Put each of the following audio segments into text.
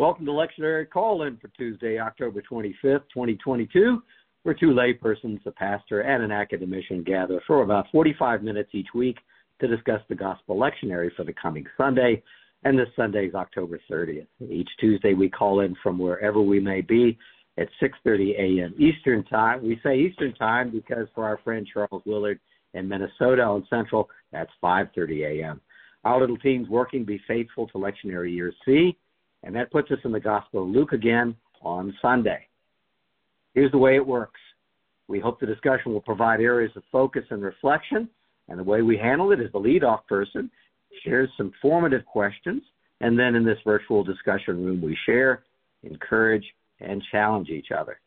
Welcome to Lectionary Call In for Tuesday, October 25th, 2022, where two laypersons, a pastor and an academician, gather for about 45 minutes each week to discuss the Gospel Lectionary for the coming Sunday, and this Sunday is October 30th. Each Tuesday we call in from wherever we may be at 6:30 a.m. Eastern Time. We say Eastern Time because for our friend Charles Willard in Minnesota on Central, that's 5:30 a.m. Our little team's working be faithful to Lectionary Year C and that puts us in the Gospel of Luke again on Sunday. Here's the way it works. We hope the discussion will provide areas of focus and reflection, and the way we handle it is the leadoff person shares some formative questions, and then in this virtual discussion room we share, encourage, and challenge each other.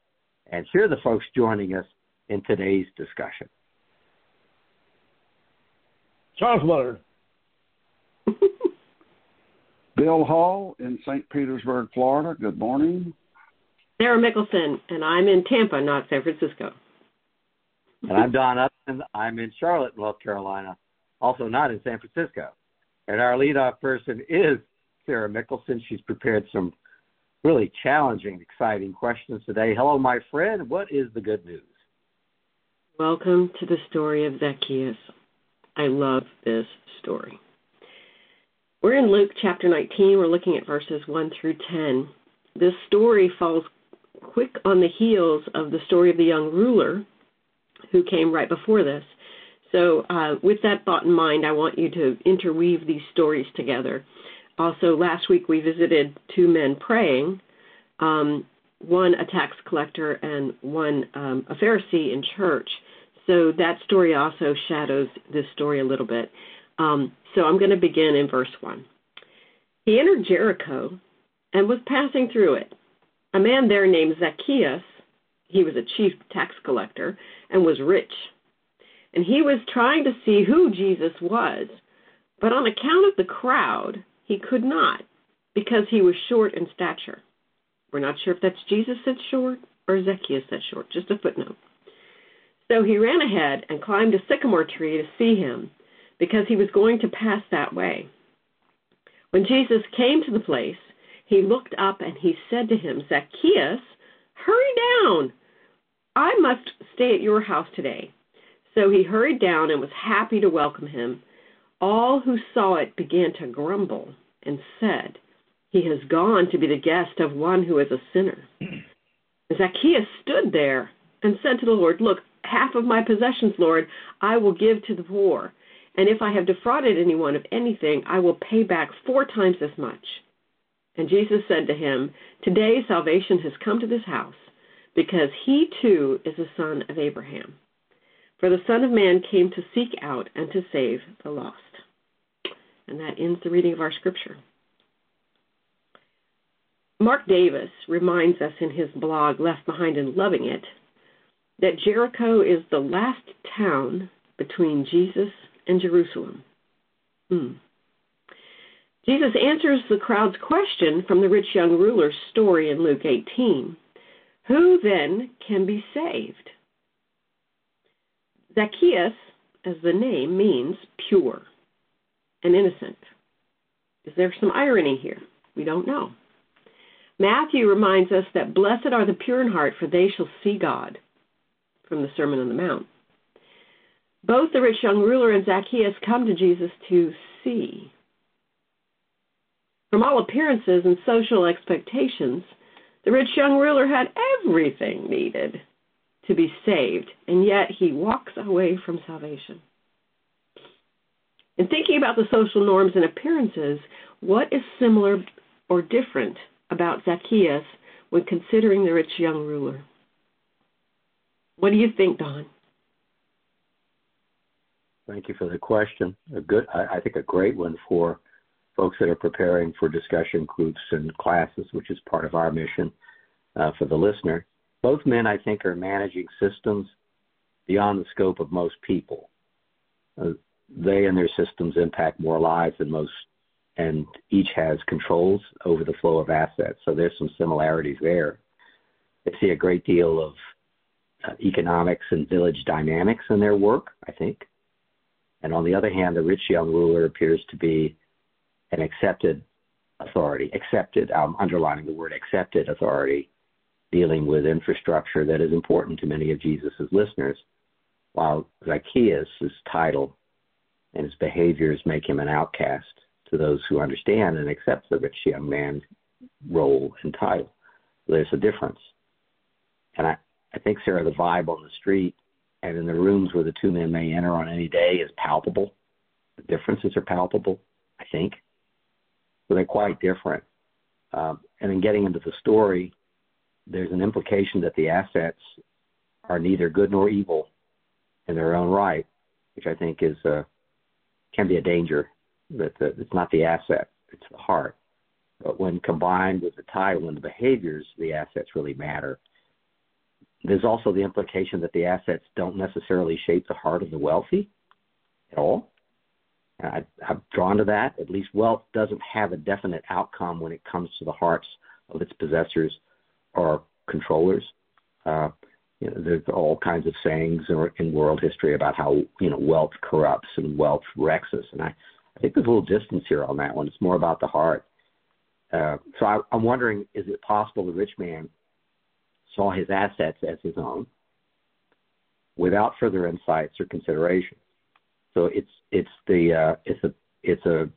And here are the folks joining us in today's discussion. Charles Willard. Bill Hall in St. Petersburg, Florida. Good morning. Sarah Mickelson, and I'm in Tampa, not San Francisco. And I'm Don Upton. I'm in Charlotte, North Carolina, also not in San Francisco. And our leadoff person is Sarah Mickelson. She's prepared some really challenging, exciting questions today. Hello, my friend. What is the good news? Welcome to the story of Zacchaeus. I love this story. We're in Luke chapter 19. We're looking at verses 1 through 10. This story falls quick on the heels of the story of the young ruler who came right before this. So, uh, with that thought in mind, I want you to interweave these stories together. Also, last week we visited two men praying um, one a tax collector and one um, a Pharisee in church. So, that story also shadows this story a little bit. Um, so I'm going to begin in verse 1. He entered Jericho and was passing through it. A man there named Zacchaeus, he was a chief tax collector and was rich. And he was trying to see who Jesus was, but on account of the crowd, he could not because he was short in stature. We're not sure if that's Jesus that's short or Zacchaeus that's short, just a footnote. So he ran ahead and climbed a sycamore tree to see him because he was going to pass that way. When Jesus came to the place, he looked up and he said to him, Zacchaeus, hurry down. I must stay at your house today. So he hurried down and was happy to welcome him. All who saw it began to grumble and said, He has gone to be the guest of one who is a sinner. Zacchaeus stood there and said to the Lord, Look, half of my possessions, Lord, I will give to the poor. And if I have defrauded anyone of anything, I will pay back four times as much. And Jesus said to him, Today salvation has come to this house, because he too is a son of Abraham. For the Son of Man came to seek out and to save the lost. And that ends the reading of our scripture. Mark Davis reminds us in his blog, Left Behind and Loving It, that Jericho is the last town between Jesus and Jerusalem. Hmm. Jesus answers the crowd's question from the rich young ruler's story in Luke 18. Who then can be saved? Zacchaeus, as the name means, pure and innocent. Is there some irony here? We don't know. Matthew reminds us that blessed are the pure in heart, for they shall see God, from the Sermon on the Mount. Both the rich young ruler and Zacchaeus come to Jesus to see. From all appearances and social expectations, the rich young ruler had everything needed to be saved, and yet he walks away from salvation. In thinking about the social norms and appearances, what is similar or different about Zacchaeus when considering the rich young ruler? What do you think, Don? Thank you for the question. A good, I, think, a great one for folks that are preparing for discussion groups and classes, which is part of our mission uh, for the listener. Both men, I think, are managing systems beyond the scope of most people. Uh, they and their systems impact more lives than most, and each has controls over the flow of assets. So there's some similarities there. I see a great deal of uh, economics and village dynamics in their work, I think. And on the other hand, the rich young ruler appears to be an accepted authority, accepted, I'm underlining the word accepted authority, dealing with infrastructure that is important to many of Jesus' listeners, while Zacchaeus' title and his behaviors make him an outcast to those who understand and accept the rich young man's role and title. There's a difference. And I, I think, Sarah, the vibe on the street and in the rooms where the two men may enter on any day is palpable. The differences are palpable, I think. So they're quite different. Um, and in getting into the story, there's an implication that the assets are neither good nor evil in their own right, which I think is uh, can be a danger. That the, it's not the asset; it's the heart. But when combined with the title and the behaviors, the assets really matter. There's also the implication that the assets don't necessarily shape the heart of the wealthy at all. I, I'm drawn to that. At least wealth doesn't have a definite outcome when it comes to the hearts of its possessors or controllers. Uh, you know, there's all kinds of sayings in world history about how you know wealth corrupts and wealth wrecks us, and I, I think there's a little distance here on that one. It's more about the heart. Uh, so I, I'm wondering, is it possible the rich man saw his assets as his own without further insights or consideration? So it's it's the uh, it's a it's a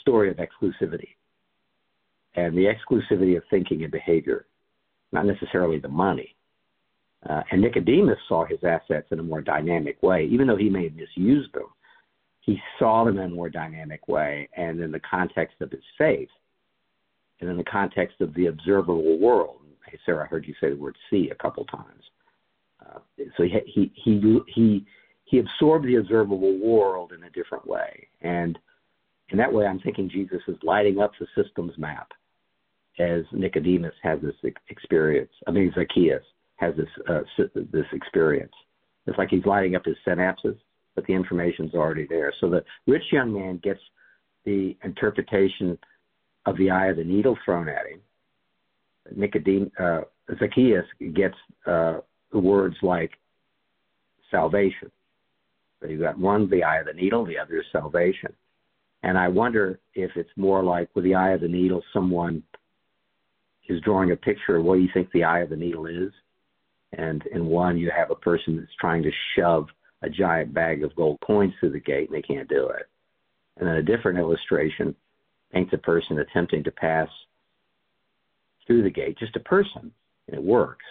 story of exclusivity, and the exclusivity of thinking and behavior, not necessarily the money. Uh, and Nicodemus saw his assets in a more dynamic way, even though he may have misused them. He saw them in a more dynamic way, and in the context of his faith, and in the context of the observable world. Hey, Sarah, I heard you say the word "see" a couple times. Uh, so he he he he he absorbed the observable world in a different way. And in that way, I'm thinking Jesus is lighting up the systems map as Nicodemus has this experience. I mean, Zacchaeus has this uh, this experience. It's like he's lighting up his synapses, but the information's already there. So the rich young man gets the interpretation of the eye of the needle thrown at him. Nicodemus, uh, Zacchaeus gets uh, words like salvation. So you've got one, the eye of the needle, the other is salvation. And I wonder if it's more like with the eye of the needle, someone is drawing a picture of what you think the eye of the needle is. And in one, you have a person that's trying to shove a giant bag of gold coins through the gate and they can't do it. And then a different illustration paints a person attempting to pass through the gate, just a person, and it works.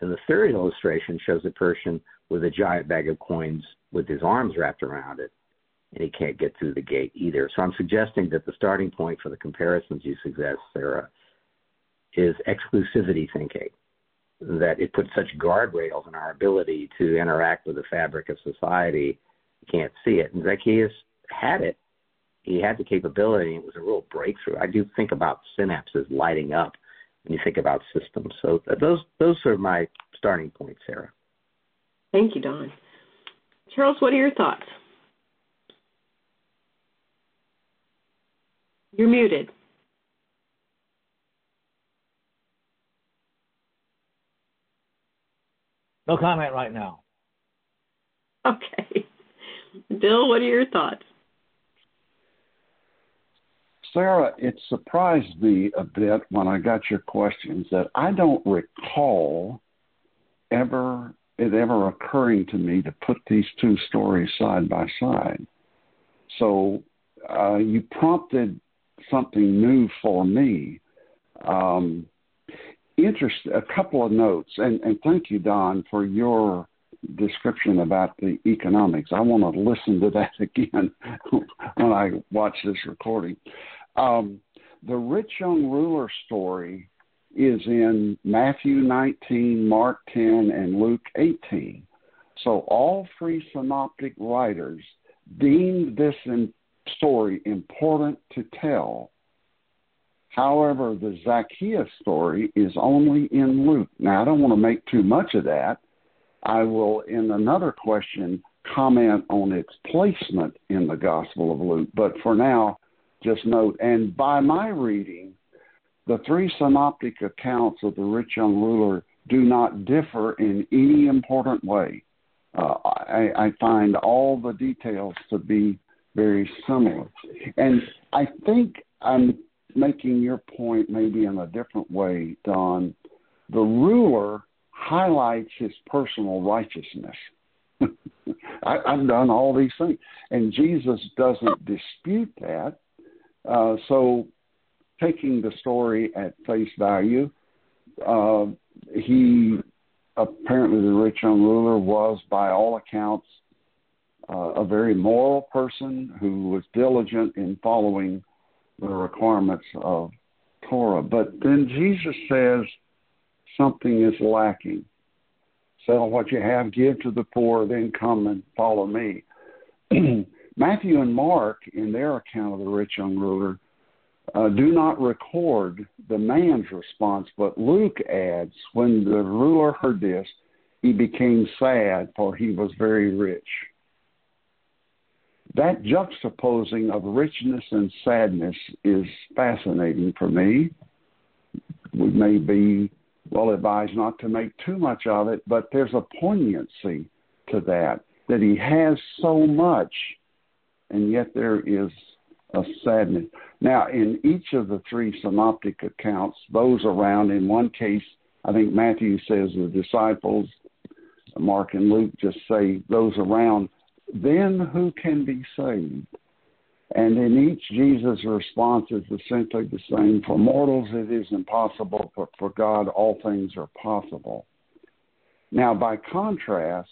And the third illustration shows a person with a giant bag of coins with his arms wrapped around it, and he can't get through the gate either. So I'm suggesting that the starting point for the comparisons you suggest, Sarah, is exclusivity thinking. That it puts such guardrails on our ability to interact with the fabric of society. You can't see it. And Zacchaeus had it. He had the capability. It was a real breakthrough. I do think about synapses lighting up when you think about systems. So those those are my starting points, Sarah. Thank you, Don. Charles, what are your thoughts? You're muted. No comment right now. Okay. Bill, what are your thoughts? Sarah, it surprised me a bit when I got your questions that I don't recall ever it ever occurring to me to put these two stories side by side. So uh, you prompted something new for me. Um, interest a couple of notes, and, and thank you, Don, for your description about the economics. I want to listen to that again when I watch this recording. Um, the rich young ruler story is in Matthew 19, Mark 10, and Luke 18. So all three synoptic writers deemed this story important to tell. However, the Zacchaeus story is only in Luke. Now, I don't want to make too much of that. I will, in another question, comment on its placement in the Gospel of Luke. But for now, just note, and by my reading, the three synoptic accounts of the rich young ruler do not differ in any important way. Uh, I, I find all the details to be very similar. And I think I'm making your point maybe in a different way, Don. The ruler highlights his personal righteousness. I, I've done all these things, and Jesus doesn't dispute that. Uh, so, taking the story at face value, uh, he apparently the rich young ruler was, by all accounts, uh, a very moral person who was diligent in following the requirements of Torah. But then Jesus says something is lacking. Sell what you have, give to the poor, then come and follow me. Matthew and Mark, in their account of the rich young ruler, uh, do not record the man's response, but Luke adds, when the ruler heard this, he became sad, for he was very rich. That juxtaposing of richness and sadness is fascinating for me. We may be well advised not to make too much of it, but there's a poignancy to that, that he has so much, and yet there is a sadness. Now, in each of the three synoptic accounts, those around, in one case, I think Matthew says the disciples, Mark and Luke just say those around, then who can be saved? And in each, Jesus' response is essentially the same. For mortals, it is impossible, but for God, all things are possible. Now, by contrast,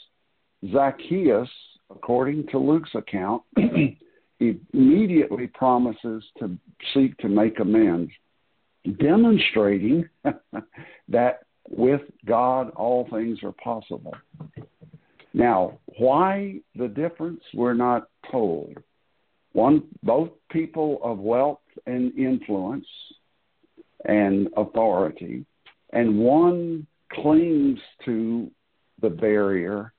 Zacchaeus, according to Luke's account, he immediately promises to seek to make amends, demonstrating that with God all things are possible. Now, why the difference? We're not told. One, both people of wealth and influence and authority, and one clings to the barrier,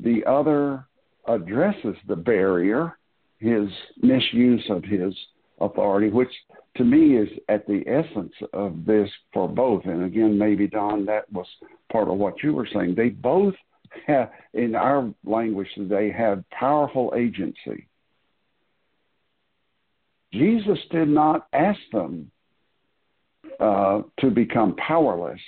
the other addresses the barrier his misuse of his authority, which to me is at the essence of this for both. And again, maybe Don, that was part of what you were saying. They both have, in our language today, have powerful agency. Jesus did not ask them uh, to become powerless,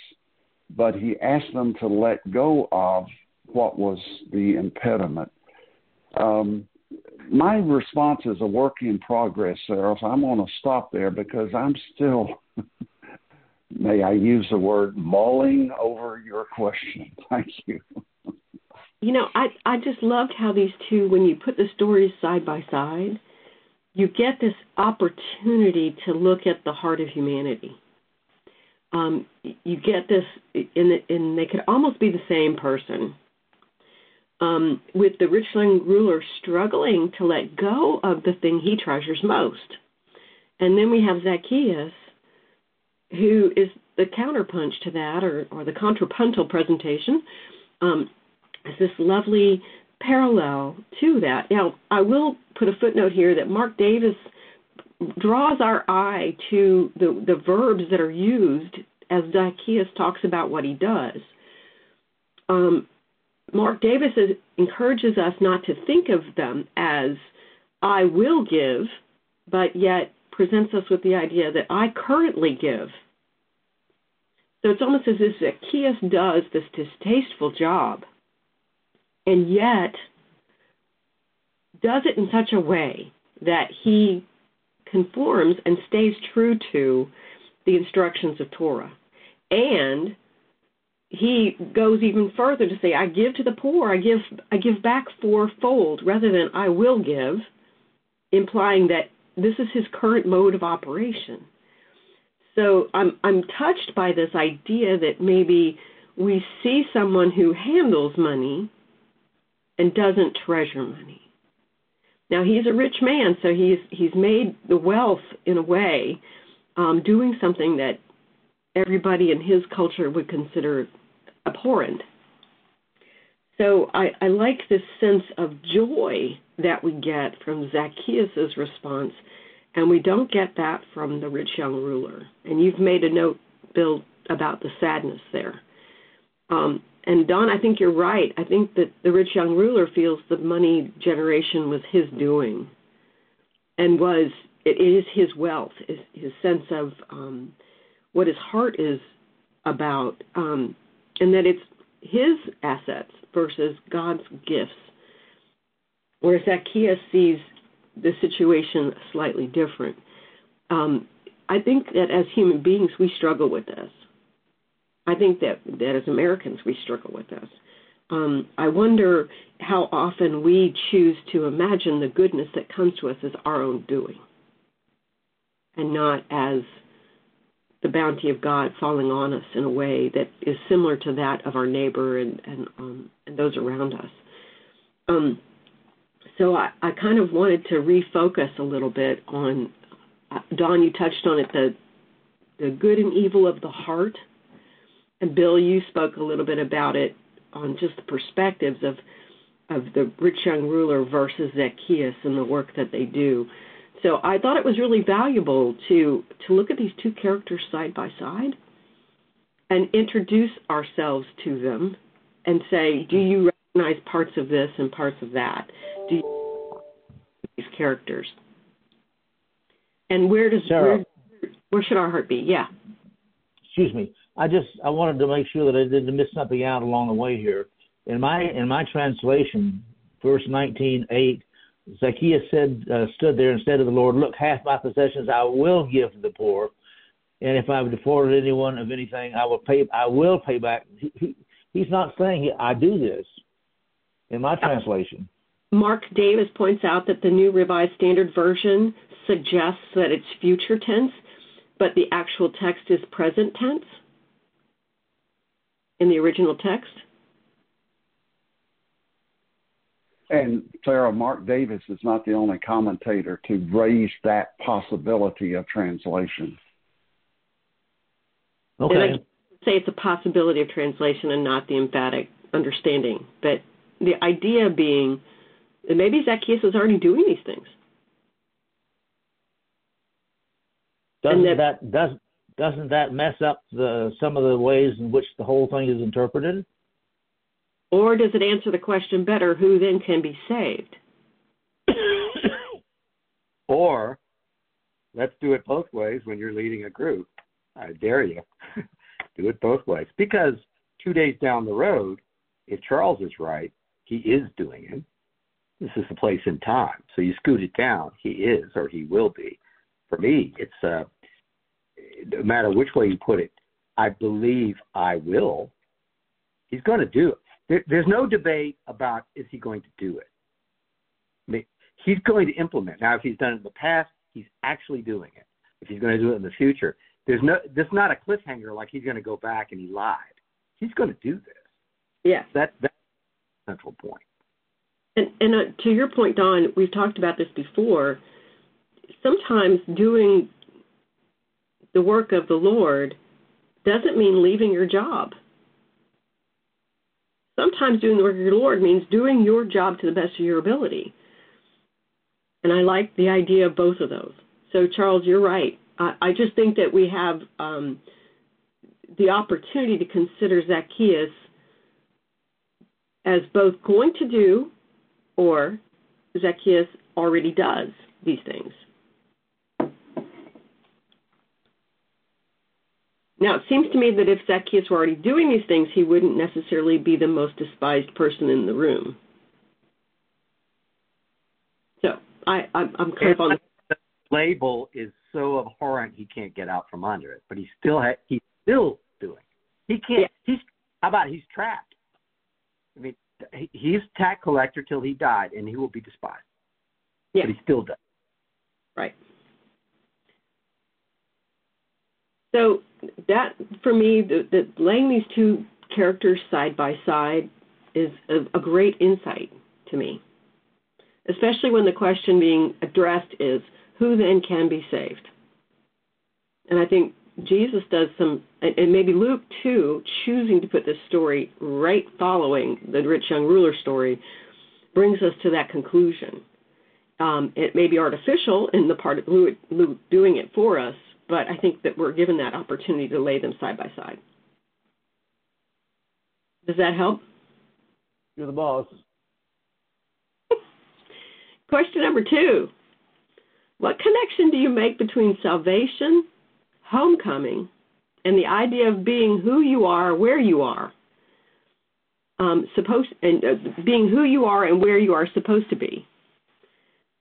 but he asked them to let go of what was the impediment. Um, my response is a work in progress, Sarah. So I'm going to stop there because I'm still, may I use the word, mulling over your question. Thank you. You know, I I just loved how these two, when you put the stories side by side, you get this opportunity to look at the heart of humanity. Um, you get this, and they could almost be the same person um, with the Richland ruler struggling to let go of the thing he treasures most. And then we have Zacchaeus, who is the counterpunch to that, or, or the contrapuntal presentation. Um, is this lovely parallel to that. Now, I will put a footnote here that Mark Davis draws our eye to the, the verbs that are used as Zacchaeus talks about what he does. Um, Mark Davis is, encourages us not to think of them as I will give, but yet presents us with the idea that I currently give. So it's almost as if Zacchaeus does this distasteful job and yet does it in such a way that he conforms and stays true to the instructions of Torah. And he goes even further to say, I give to the poor, I give I give back fourfold rather than I will give, implying that this is his current mode of operation. So I'm I'm touched by this idea that maybe we see someone who handles money and doesn't treasure money. Now he's a rich man, so he's he's made the wealth in a way, um, doing something that everybody in his culture would consider abhorrent. So I, I like this sense of joy that we get from Zacchaeus' response, and we don't get that from the rich young ruler. And you've made a note, Bill, about the sadness there. Um, and Don, I think you're right. I think that the rich young ruler feels the money generation was his doing and was it is his wealth, his, his sense of um, what his heart is about, um, and that it's his assets versus God's gifts. Whereas Zacchaeus sees the situation slightly different. Um, I think that as human beings, we struggle with this. I think that, that as Americans, we struggle with this. Um, I wonder how often we choose to imagine the goodness that comes to us as our own doing and not as the bounty of God falling on us in a way that is similar to that of our neighbor and and, um, and those around us. Um, so I, I kind of wanted to refocus a little bit on uh, Don. You touched on it the the good and evil of the heart, and Bill, you spoke a little bit about it on just the perspectives of of the rich young ruler versus Zacchaeus and the work that they do. So I thought it was really valuable to to look at these two characters side by side and introduce ourselves to them and say, do you recognize parts of this and parts of that? Do you these characters? And where does Sarah, where, where should our heart be? Yeah. excuse me. I just I wanted to make sure that I didn't miss something out along the way here. In my in my translation, verse nineteen eight, Zacchaeus said uh, stood there and said to the Lord, "Look, half my possessions I will give to the poor, and if I've defrauded anyone of anything, I will pay. I will pay back." He, he, he's not saying I do this. In my translation, Mark Davis points out that the New Revised Standard Version suggests that it's future tense, but the actual text is present tense in the original text. And Sarah, Mark Davis is not the only commentator to raise that possibility of translation. okay. And I say it's a possibility of translation and not the emphatic understanding. But the idea being that maybe Zacchaeus was already doing these things. Doesn't and that, does doesn't that mess up the some of the ways in which the whole thing is interpreted? Or does it answer the question better who then can be saved? Or let's do it both ways when you're leading a group. I dare you. do it both ways. Because two days down the road, if Charles is right, he is doing it. This is the place in time. So you scoot it down. He is or he will be. For me, it's uh, no matter which way you put it, I believe I will. He's going to do it. There, there's no debate about is he going to do it. I mean, he's going to implement. Now, if he's done it in the past, he's actually doing it. If he's going to do it in the future, there's no. There's not a cliffhanger like he's going to go back and he lied. He's going to do this. Yes. That that's the central point. And, and uh, to your point, Don, we've talked about this before. Sometimes doing the work of the Lord doesn't mean leaving your job. Sometimes doing the work of your Lord means doing your job to the best of your ability. And I like the idea of both of those. So, Charles, you're right. I, I just think that we have um, the opportunity to consider Zacchaeus as both going to do or Zacchaeus already does these things. Now, it seems to me that if Zacchaeus were already doing these things, he wouldn't necessarily be the most despised person in the room. So, I, I'm, I'm kind of on the label is so abhorrent he can't get out from under it, but he still ha- he's still doing. He can't. Yeah. He's how about he's trapped? I mean, he's tax collector till he died, and he will be despised. Yeah. But he still does. Right. So that, for me, the, the laying these two characters side by side is a, a great insight to me, especially when the question being addressed is, "Who then can be saved?" And I think Jesus does some, and maybe Luke too, choosing to put this story right following the rich young ruler story, brings us to that conclusion. Um, it may be artificial in the part of Luke, Luke doing it for us, but I think that we're given that opportunity to lay them side by side. Does that help? You're the boss. Question number two What connection do you make between salvation, homecoming, and the idea of being who you are, where you are? Um, supposed and uh, being who you are and where you are supposed to be.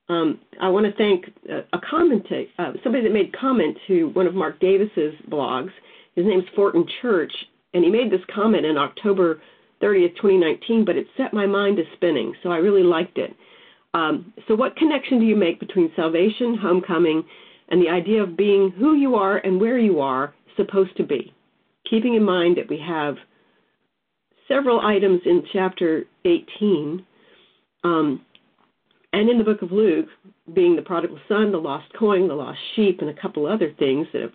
Um, I want to thank a, a commentator, uh, somebody that made comment to one of Mark Davis's blogs. His name's Fortin Church, and he made this comment in October 30th, 2019, but it set my mind to spinning, so I really liked it. Um, so, what connection do you make between salvation, homecoming, and the idea of being who you are and where you are supposed to be? Keeping in mind that we have several items in chapter 18 um, and in the book of Luke, being the prodigal son, the lost coin, the lost sheep, and a couple other things that have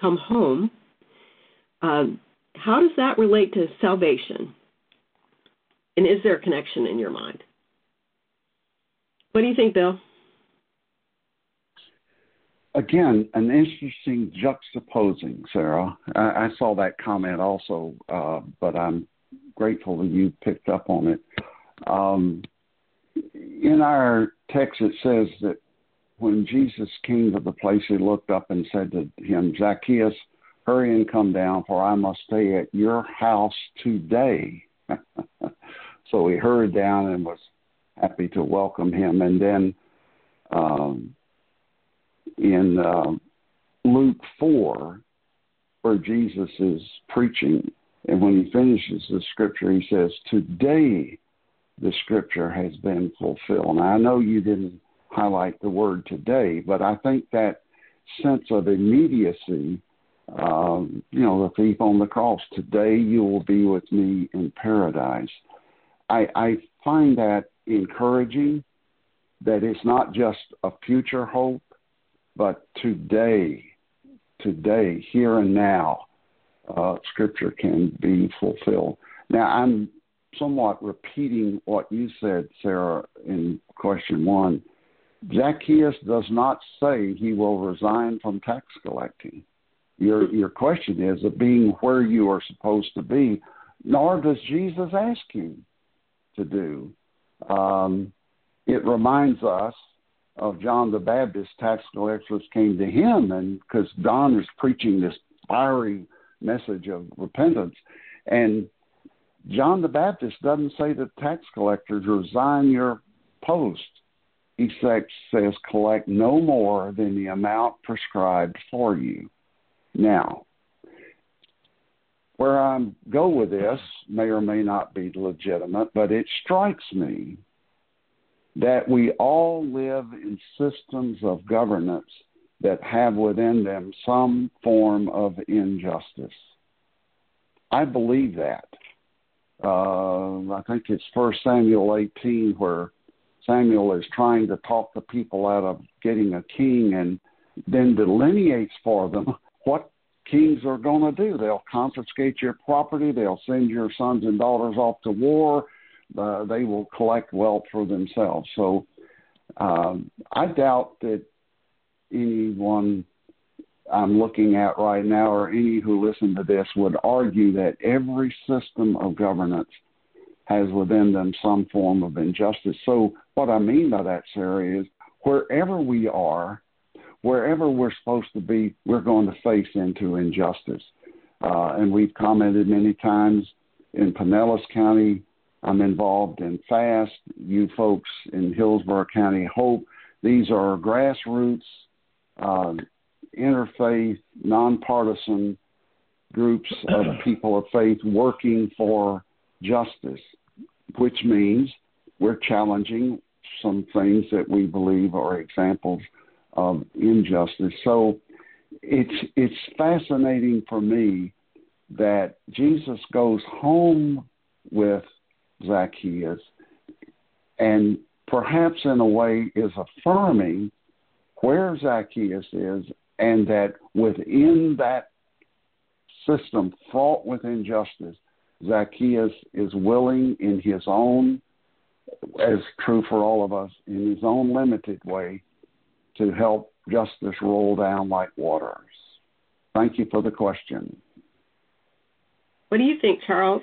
come home. Um, how does that relate to salvation? And is there a connection in your mind? What do you think, Bill? Again, an interesting juxtaposing, Sarah. I, I saw that comment also, uh, but I'm grateful that you picked up on it. Um, in our text, it says that when Jesus came to the place, he looked up and said to him, Zacchaeus, hurry and come down, for I must stay at your house today. so he hurried down and was happy to welcome him. And then um, in uh, Luke 4, where Jesus is preaching, and when he finishes the scripture, he says, Today the scripture has been fulfilled. Now, I know you didn't highlight the word today, but I think that sense of immediacy, um, you know, the thief on the cross, today you will be with me in paradise. I, I find that encouraging that it's not just a future hope, but today, today, here and now, uh, Scripture can be fulfilled. Now, I'm somewhat repeating what you said, Sarah, in question one. Zacchaeus does not say he will resign from tax collecting. Your your question is of being where you are supposed to be, nor does Jesus ask you to do. Um, it reminds us of John the Baptist. Tax collectors came to him, and because John was preaching this fiery message of repentance, and John the Baptist doesn't say to tax collectors, resign your post. He says, collect no more than the amount prescribed for you. Now, where I go with this may or may not be legitimate, but it strikes me that we all live in systems of governance that have within them some form of injustice. I believe that. Uh, I think it's First Samuel 18 where Samuel is trying to talk the people out of getting a king and then delineates for them what kings are going to do. They'll confiscate your property, they'll send your sons and daughters off to war, uh, they will collect wealth for themselves. So um, I doubt that anyone I'm looking at right now, or any who listen to this, would argue that every system of governance has within them some form of injustice. So, what I mean by that, Sarah, is wherever we are, wherever we're supposed to be, we're going to face into injustice. Uh, and we've commented many times in Pinellas County, I'm involved in FAST, you folks in Hillsborough County Hope. These are grassroots uh, interfaith, nonpartisan groups of people of faith working for justice, which means we're challenging some things that we believe are examples of injustice. So it's it's fascinating for me that Jesus goes home with Zacchaeus and perhaps in a way is affirming where Zacchaeus is and that within that system fraught with injustice, Zacchaeus is willing in his own, as true for all of us, in his own limited way, to help justice roll down like waters. Thank you for the question. What do you think, Charles?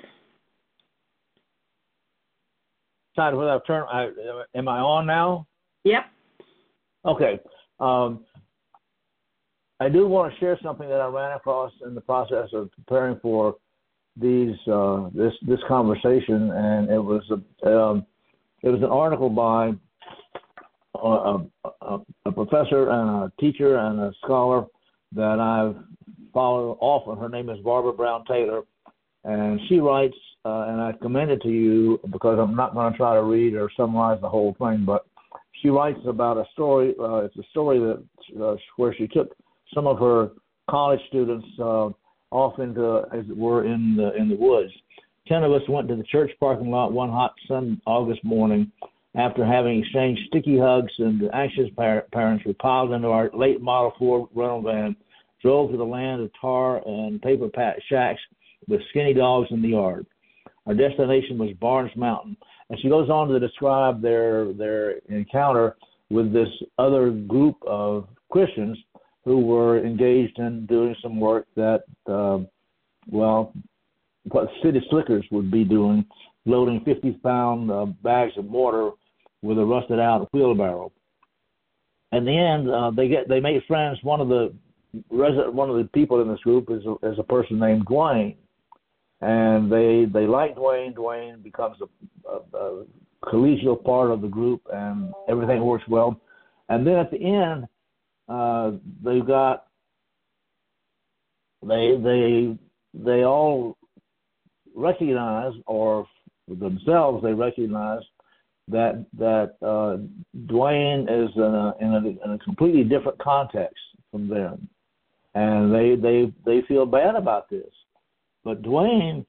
Sorry, whether I've turned. I, am I on now? Yep. Okay. Um, I do want to share something that I ran across in the process of preparing for these uh, this this conversation, and it was a um, it was an article by a, a, a professor and a teacher and a scholar that I've followed often. Her name is Barbara Brown Taylor, and she writes, uh, and I commend it to you because I'm not going to try to read or summarize the whole thing, but she writes about a story. Uh, it's a story that uh, where she took some of her college students uh, off into, as it were, in the in the woods. Ten of us went to the church parking lot one hot sun August morning. After having exchanged sticky hugs and anxious par- parents, we piled into our late model Ford rental van, drove to the land of tar and paper pat shacks with skinny dogs in the yard. Our destination was Barnes Mountain, and she goes on to describe their their encounter with this other group of Christians who were engaged in doing some work that, uh, well, what city slickers would be doing, loading 50 pound uh, bags of mortar with a rusted out wheelbarrow. In the end, uh, they get they make friends. One of the resident, one of the people in this group is a, is a person named Dwayne, and they they like Dwayne. Dwayne becomes a, a, a collegial part of the group, and everything works well. And then at the end, uh, they've got they they they all recognize, or themselves they recognize that that uh, Dwayne is in a, in a in a completely different context from them, and they they they feel bad about this. But Dwayne,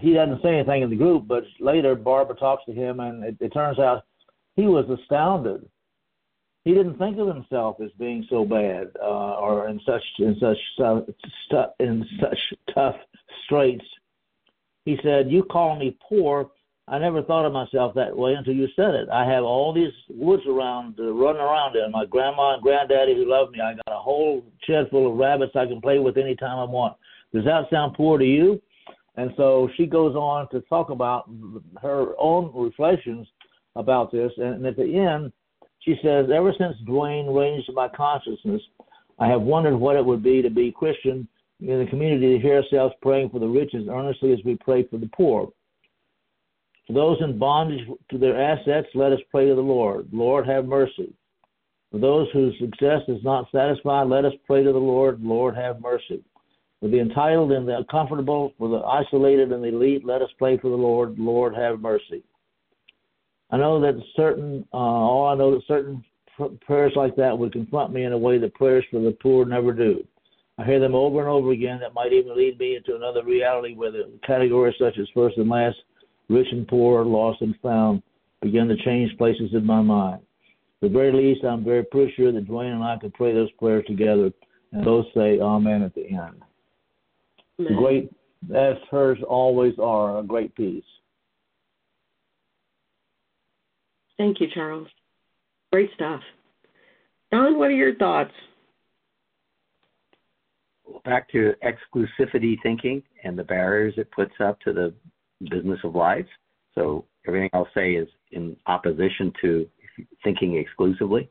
he doesn't say anything in the group, but later Barbara talks to him, and it, it turns out he was astounded. He didn't think of himself as being so bad, uh, or in such in such in such tough straits. He said, "You call me poor." I never thought of myself that way until you said it. I have all these woods around, uh, running around in. My grandma and granddaddy who love me. I got a whole shed full of rabbits I can play with anytime I want. Does that sound poor to you? And so she goes on to talk about her own reflections about this. And at the end, she says, Ever since Dwayne ranged my consciousness, I have wondered what it would be to be Christian in the community to hear ourselves praying for the rich as earnestly as we pray for the poor. For those in bondage to their assets, let us pray to the Lord. Lord, have mercy. For those whose success is not satisfied, let us pray to the Lord. Lord, have mercy. For the entitled and the comfortable, for the isolated and the elite, let us pray for the Lord. Lord, have mercy. I know that certain, uh, all I know that certain prayers like that would confront me in a way that prayers for the poor never do. I hear them over and over again that might even lead me into another reality where the categories such as first and last rich and poor, lost and found, begin to change places in my mind. At the very least, I'm very pretty sure that Dwayne and I could pray those prayers together and both say Amen at the end. Amen. Great, as hers always are, a great peace. Thank you, Charles. Great stuff. Don, what are your thoughts? Back to exclusivity thinking and the barriers it puts up to the business of life. So everything I'll say is in opposition to thinking exclusively.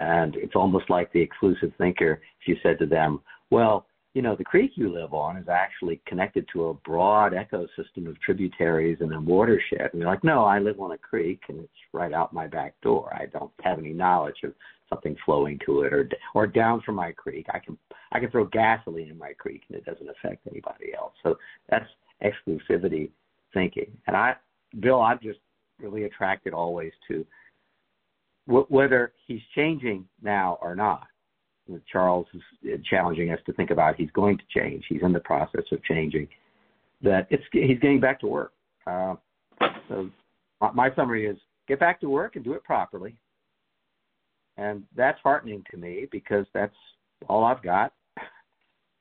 And it's almost like the exclusive thinker, if you said to them, well, you know, the creek you live on is actually connected to a broad ecosystem of tributaries and a watershed. And you're like, no, I live on a creek and it's right out my back door. I don't have any knowledge of something flowing to it or or down from my creek. I can I can throw gasoline in my creek and it doesn't affect anybody else. So that's exclusivity thinking. And I, Bill, I'm just really attracted always to w- whether he's changing now or not. Charles is challenging us to think about he's going to change. He's in the process of changing. That it's he's getting back to work. Uh, so my summary is get back to work and do it properly. And that's heartening to me because that's all I've got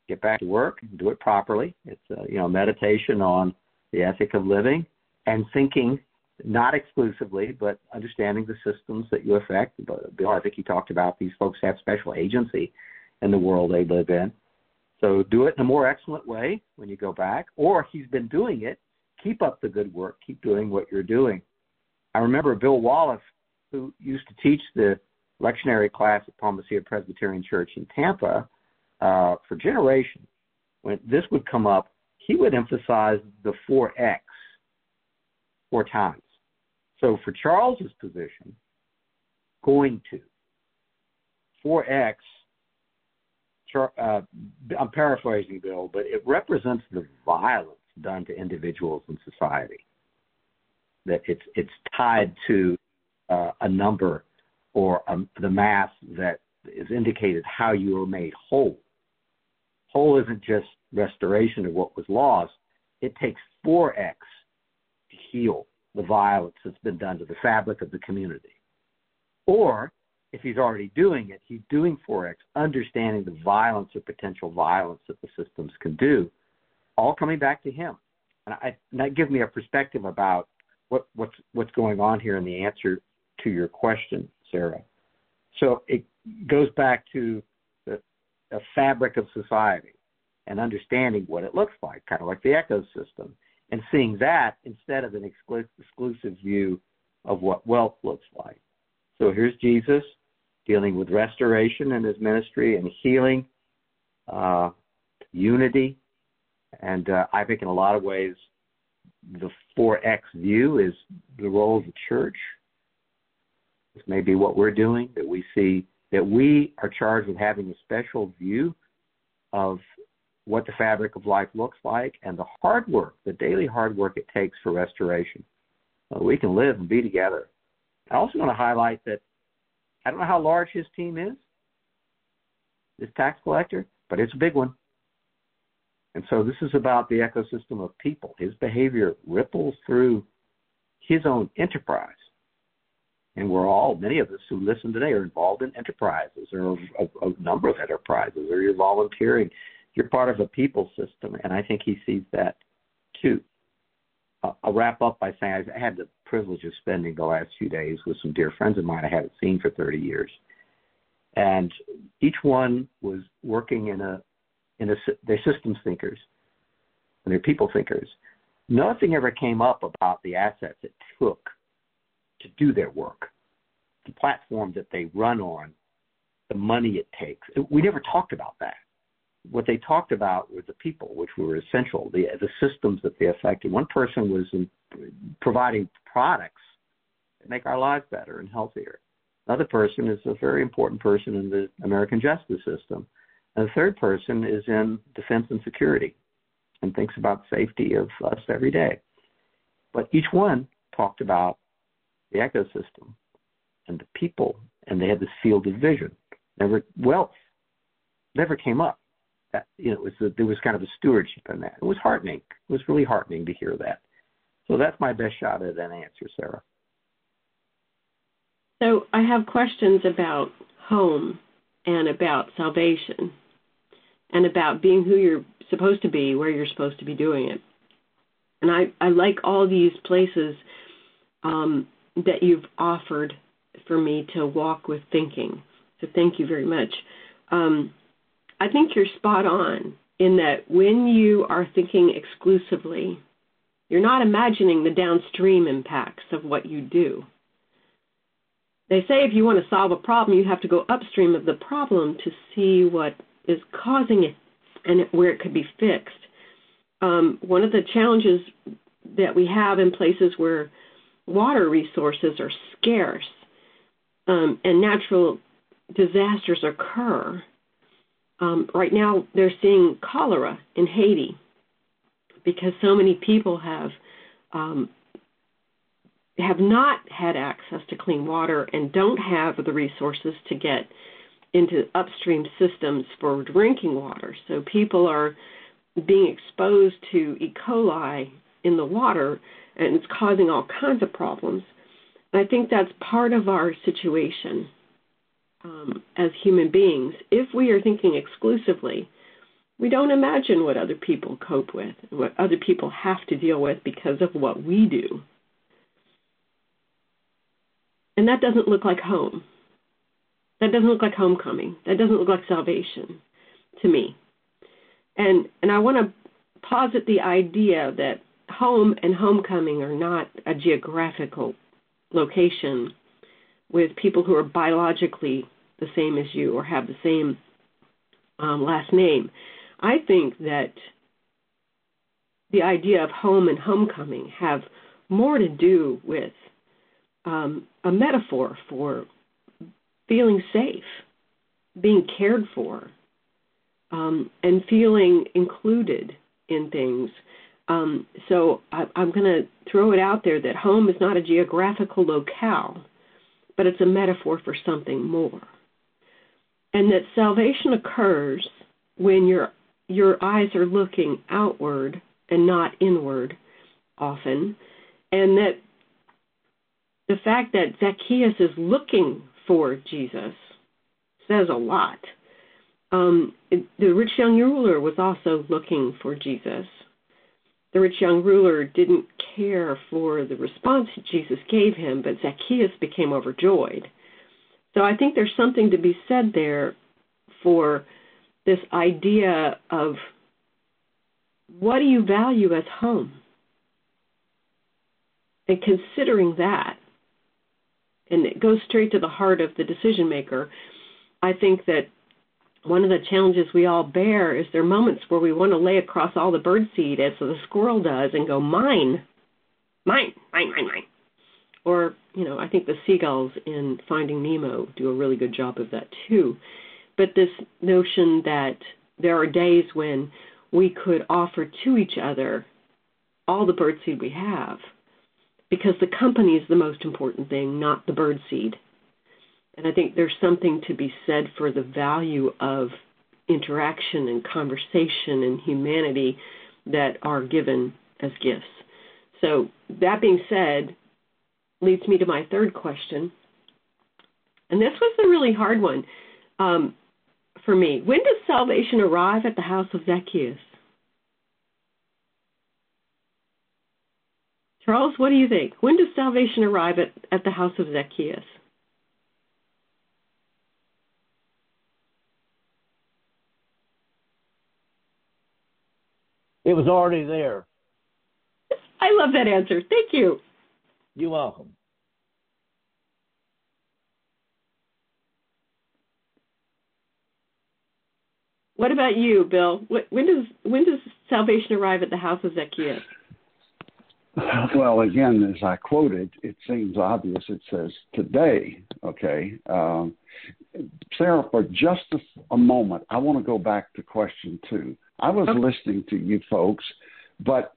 get back to work, and do it properly. It's a, you know meditation on the ethic of living and thinking, not exclusively, but understanding the systems that you affect. Bill, I think you talked about these folks have special agency in the world they live in. So do it in a more excellent way when you go back, or if he's been doing it, keep up the good work. Keep doing what you're doing. I remember Bill Wallace, who used to teach the lectionary class at Palma Ceia Presbyterian Church in Tampa uh, for generations, when this would come up, he would emphasize the 4X four times. So for Charles's position, going to 4X, uh, I'm paraphrasing Bill, but it represents the violence done to individuals in society. That it's it's tied to uh, a number or um, the math that is indicated how you are made whole. Whole isn't just restoration of what was lost. It takes 4x to heal the violence that's been done to the fabric of the community. Or if he's already doing it, he's doing 4x, understanding the violence or potential violence that the systems can do, all coming back to him. And, I, and that gives me a perspective about what, what's what's going on here in the answer to your question, Sarah. So it goes back to the, the fabric of society and understanding what it looks like, kind of like the ecosystem, and seeing that instead of an exclusive view of what wealth looks like. So here's Jesus dealing with restoration in his ministry and healing, uh, unity, and uh, I think in a lot of ways the 4X view is the role of the church. This may be what we're doing, that we see that we are charged with having a special view of what the fabric of life looks like and the hard work, the daily hard work it takes for restoration. So we can live and be together. I also want to highlight that I don't know how large his team is, this tax collector, but it's a big one. And so this is about the ecosystem of people. His behavior ripples through his own enterprise. And we're all, many of us who listen today are involved in enterprises or a, a number of enterprises, or you're volunteering. You're part of a people system. And I think he sees that too. Uh, I'll wrap up by saying I had the privilege of spending the last few days with some dear friends of mine I haven't seen for 30 years. And each one was working in a and they're systems thinkers and they're people thinkers. Nothing ever came up about the assets it took to do their work, the platform that they run on, the money it takes. We never talked about that. What they talked about were the people, which were essential, the the systems that they affected. One person was in providing products that make our lives better and healthier. Another person is a very important person in the American justice system and the third person is in defense and security and thinks about safety of us every day. But each one talked about the ecosystem and the people, and they had this field of vision. Never wealth never came up. You know, it was a, there was kind of a stewardship in that. It was heartening. It was really heartening to hear that. So that's my best shot at an answer, Sarah. So I have questions about home and about salvation and about being who you're supposed to be, where you're supposed to be doing it. And I, I like all these places um, that you've offered for me to walk with thinking. So thank you very much. Um, I think you're spot on in that when you are thinking exclusively, you're not imagining the downstream impacts of what you do. They say if you want to solve a problem, you have to go upstream of the problem to see what is causing it and where it could be fixed. Um, one of the challenges that we have in places where water resources are scarce um, and natural disasters occur. Um, right now, they're seeing cholera in Haiti because so many people have um, have not had access to clean water and don't have the resources to get into upstream systems for drinking water. So people are being exposed to E. coli in the water, and it's causing all kinds of problems. And I think that's part of our situation um, as human beings. If we are thinking exclusively, we don't imagine what other people cope with, what other people have to deal with because of what we do. And that doesn't look like home. That doesn't look like homecoming. That doesn't look like salvation to me. And and I want to posit the idea that home and homecoming are not a geographical location, with people who are biologically the same as you or have the same um, last name. I think that the idea of home and homecoming have more to do with um, a metaphor for feeling safe, being cared for, um, and feeling included in things. Um, so I, I'm going to throw it out there that home is not a geographical locale, but it's a metaphor for something more. And that salvation occurs when your your eyes are looking outward and not inward often, and that the fact that Zacchaeus is looking for Jesus says a lot. Um, the rich young ruler was also looking for Jesus. The rich young ruler didn't care for the response Jesus gave him, but Zacchaeus became overjoyed. So I think there's something to be said there for this idea of what do you value as home? And considering that, and it goes straight to the heart of the decision maker, I think that one of the challenges we all bear is there are moments where we want to lay across all the birdseed as the squirrel does and go, mine, mine, mine, mine, mine. Or, you know, I think the seagulls in Finding Nemo do a really good job of that too. But this notion that there are days when we could offer to each other all the birdseed we have because the company is the most important thing, not the birdseed. And I think there's something to be said for the value of interaction and conversation and humanity that are given as gifts. So, that being said, leads me to my third question. And this was a really hard one. Um, for me. When does salvation arrive at the house of Zacchaeus? Charles, what do you think? When does salvation arrive at, at the house of Zacchaeus? It was already there. I love that answer. Thank you. You're welcome. What about you, Bill? When does when does salvation arrive at the house of Zacchaeus? Well, again, as I quoted, it seems obvious. It says today. Okay, um, Sarah, for just a, a moment, I want to go back to question two. I was okay. listening to you folks, but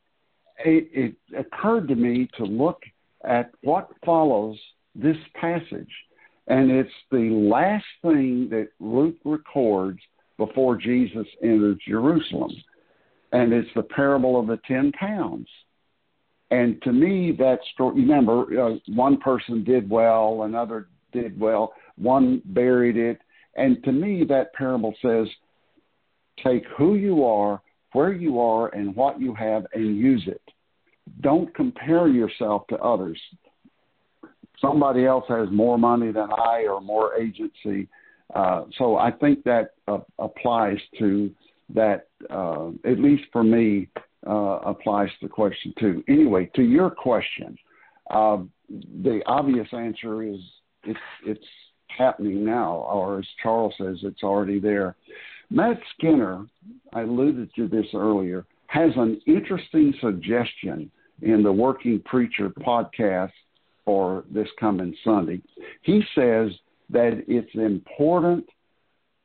it, it occurred to me to look at what follows this passage, and it's the last thing that Luke records before Jesus enters Jerusalem. And it's the parable of the 10 pounds. And to me, that story, remember, uh, one person did well, another did well, one buried it. And to me, that parable says take who you are, where you are, and what you have and use it. Don't compare yourself to others. Somebody else has more money than I or more agency uh, so I think that uh, applies to that, uh, at least for me, uh, applies to question two. Anyway, to your question, uh, the obvious answer is it's, it's happening now, or as Charles says, it's already there. Matt Skinner, I alluded to this earlier, has an interesting suggestion in the Working Preacher podcast for this coming Sunday. He says that it's important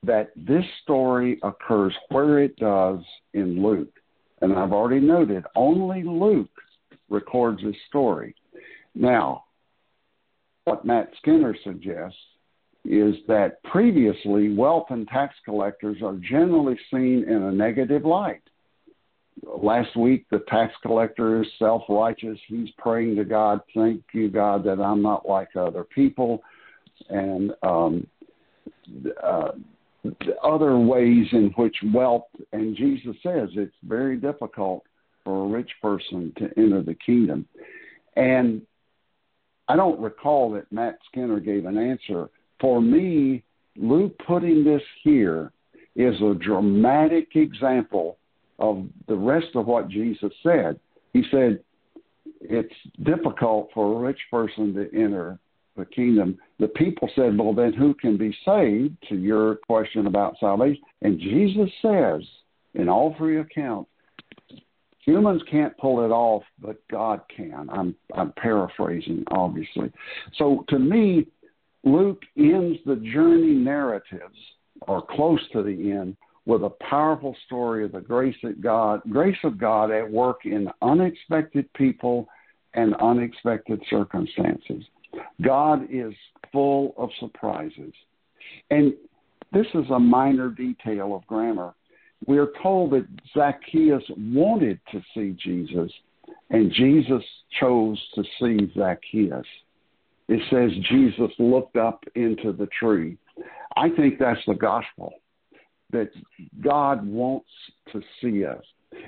that this story occurs where it does in Luke. And I've already noted only Luke records this story. Now, what Matt Skinner suggests is that previously wealth and tax collectors are generally seen in a negative light. Last week, the tax collector is self righteous. He's praying to God, Thank you, God, that I'm not like other people and um, uh, other ways in which wealth, and Jesus says it's very difficult for a rich person to enter the kingdom. And I don't recall that Matt Skinner gave an answer. For me, Luke putting this here is a dramatic example of the rest of what Jesus said. He said, It's difficult for a rich person to enter the kingdom, the people said, Well, then who can be saved? To your question about salvation. And Jesus says in all three accounts, humans can't pull it off, but God can. I'm, I'm paraphrasing, obviously. So to me, Luke ends the journey narratives, or close to the end, with a powerful story of the grace of God, grace of God at work in unexpected people and unexpected circumstances. God is full of surprises. And this is a minor detail of grammar. We are told that Zacchaeus wanted to see Jesus, and Jesus chose to see Zacchaeus. It says Jesus looked up into the tree. I think that's the gospel, that God wants to see us.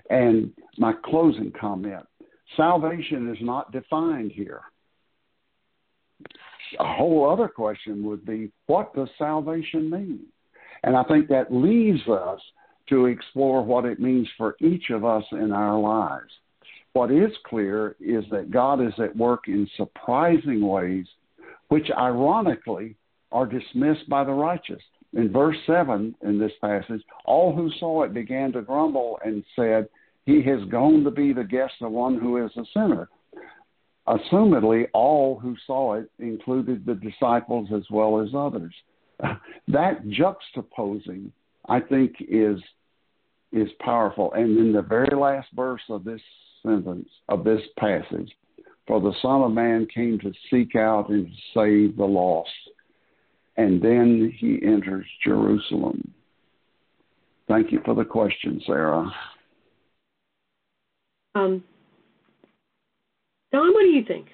And my closing comment salvation is not defined here a whole other question would be what does salvation mean? And I think that leaves us to explore what it means for each of us in our lives. What is clear is that God is at work in surprising ways, which ironically are dismissed by the righteous. In verse 7 in this passage, all who saw it began to grumble and said, He has gone to be the guest of one who is a sinner assumedly all who saw it included the disciples as well as others. that juxtaposing, I think, is is powerful. And in the very last verse of this sentence of this passage, for the Son of Man came to seek out and save the lost. And then he enters Jerusalem. Thank you for the question, Sarah. Um, Don, what do you think?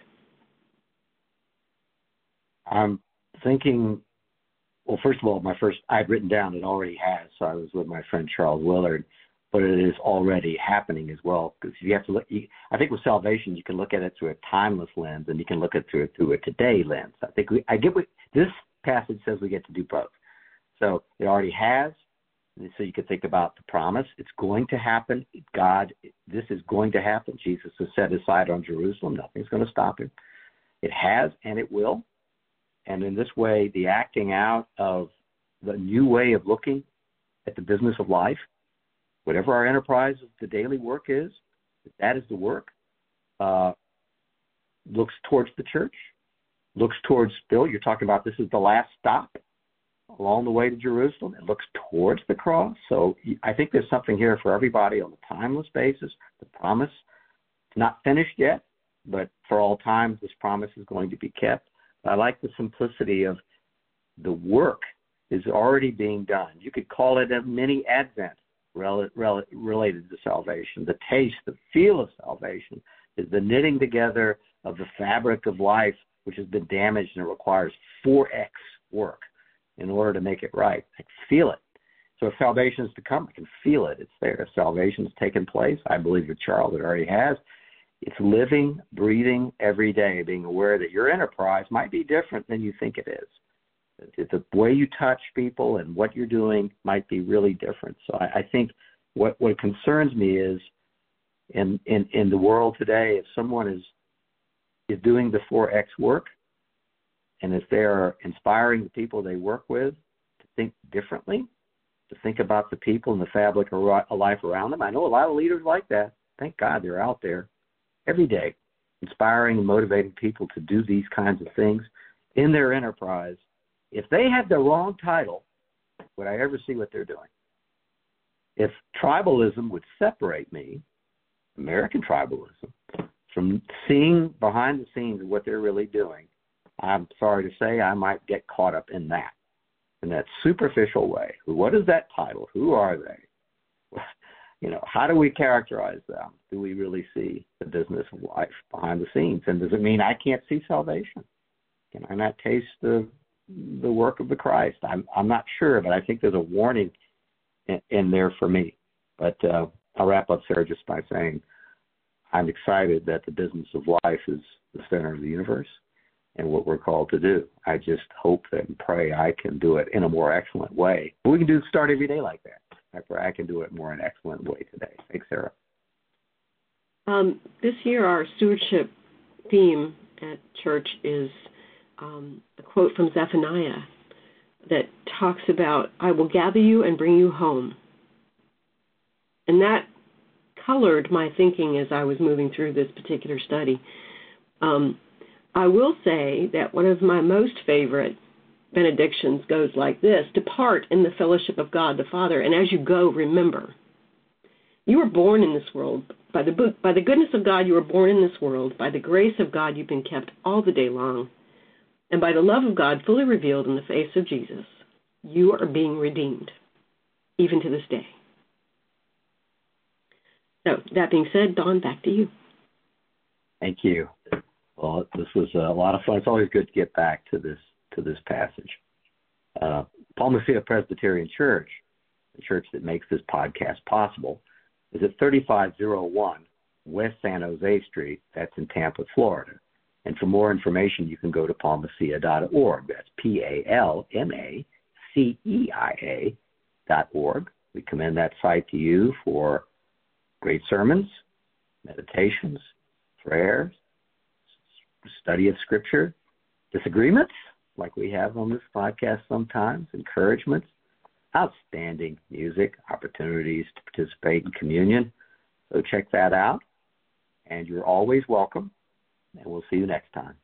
I'm thinking. Well, first of all, my first I've written down it already has. So I was with my friend Charles Willard, but it is already happening as well. Because you have to look. You, I think with salvation, you can look at it through a timeless lens, and you can look at it through, through a today lens. I think we. I get what this passage says. We get to do both. So it already has, so you could think about the promise. It's going to happen. God, this is going to happen. Jesus has set his sight on Jerusalem. Nothing's going to stop him. It has and it will. And in this way, the acting out of the new way of looking at the business of life, whatever our enterprise, the daily work is, that is the work, uh, looks towards the church, looks towards, Bill, you're talking about this is the last stop along the way to Jerusalem. It looks towards the cross. So I think there's something here for everybody on a timeless basis. The promise is not finished yet, but for all times, this promise is going to be kept. I like the simplicity of the work is already being done. You could call it a mini advent rel- rel- related to salvation. The taste, the feel of salvation is the knitting together of the fabric of life, which has been damaged and it requires 4x work in order to make it right. I feel it. So if salvation is to come, I can feel it. It's there. If salvation's taken place, I believe that Charles it already has. It's living, breathing every day, being aware that your enterprise might be different than you think it is. The way you touch people and what you're doing might be really different. So I, I think what what concerns me is in, in in the world today, if someone is is doing the 4X work, and if they're inspiring the people they work with to think differently, to think about the people and the fabric of life around them, I know a lot of leaders like that. Thank God they're out there every day, inspiring and motivating people to do these kinds of things in their enterprise. If they had the wrong title, would I ever see what they're doing? If tribalism would separate me, American tribalism, from seeing behind the scenes what they're really doing, I'm sorry to say I might get caught up in that, in that superficial way. What is that title? Who are they? You know, how do we characterize them? Do we really see the business of life behind the scenes? And does it mean I can't see salvation? Can I not taste the the work of the Christ? I'm I'm not sure, but I think there's a warning in, in there for me. But uh, I'll wrap up, Sarah, just by saying I'm excited that the business of life is the center of the universe and what we're called to do. I just hope that and pray I can do it in a more excellent way. We can do start every day like that. I pray I can do it more in an excellent way today. Thanks, Sarah. Um, this year, our stewardship theme at church is um, a quote from Zephaniah that talks about, I will gather you and bring you home. And that colored my thinking as I was moving through this particular study. Um, I will say that one of my most favorite benedictions goes like this Depart in the fellowship of God the Father, and as you go, remember. You were born in this world. By the, by the goodness of God, you were born in this world. By the grace of God, you've been kept all the day long. And by the love of God fully revealed in the face of Jesus, you are being redeemed, even to this day. So, that being said, Don, back to you. Thank you. Well, this was a lot of fun. It's always good to get back to this to this passage. Uh, Palma Ceia Presbyterian Church, the church that makes this podcast possible, is at 3501 West San Jose Street. That's in Tampa, Florida. And for more information, you can go to palmaceia.org. That's P A L M A C E I A dot org. We commend that site to you for great sermons, meditations, prayers, study of Scripture, disagreements, like we have on this podcast sometimes, encouragements, outstanding music, opportunities to participate in communion. So check that out. And you're always welcome. And we'll see you next time.